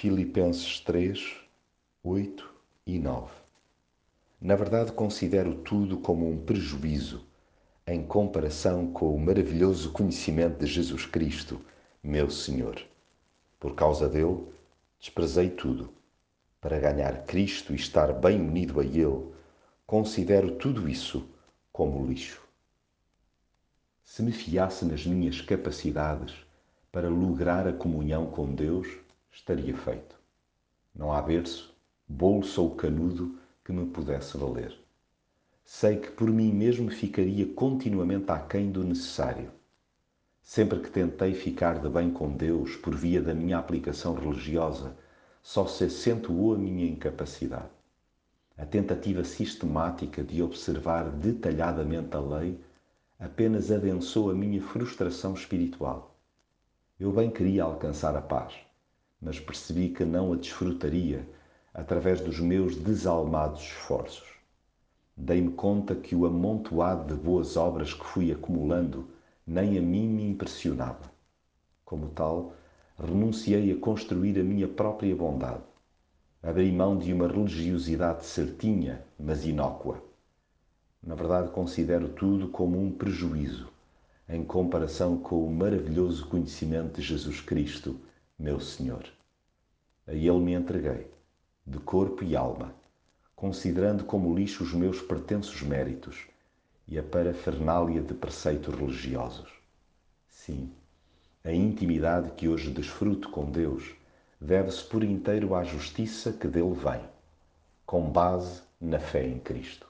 Filipenses 3, 8 e 9. Na verdade, considero tudo como um prejuízo em comparação com o maravilhoso conhecimento de Jesus Cristo, meu Senhor. Por causa dele, desprezei tudo. Para ganhar Cristo e estar bem unido a Ele, considero tudo isso como lixo. Se me fiasse nas minhas capacidades para lograr a comunhão com Deus, estaria feito. Não há berço, bolso ou canudo que me pudesse valer. Sei que por mim mesmo ficaria continuamente aquém do necessário. Sempre que tentei ficar de bem com Deus por via da minha aplicação religiosa, só se acentuou a minha incapacidade. A tentativa sistemática de observar detalhadamente a lei apenas adensou a minha frustração espiritual. Eu bem queria alcançar a paz, mas percebi que não a desfrutaria através dos meus desalmados esforços. Dei-me conta que o amontoado de boas obras que fui acumulando nem a mim me impressionava. Como tal, renunciei a construir a minha própria bondade. Abri mão de uma religiosidade certinha, mas inócua. Na verdade, considero tudo como um prejuízo em comparação com o maravilhoso conhecimento de Jesus Cristo, meu Senhor. A Ele me entreguei, de corpo e alma, considerando como lixo os meus pretensos méritos e a parafernália de preceitos religiosos. Sim, a intimidade que hoje desfruto com Deus deve-se por inteiro à justiça que dele vem, com base na fé em Cristo.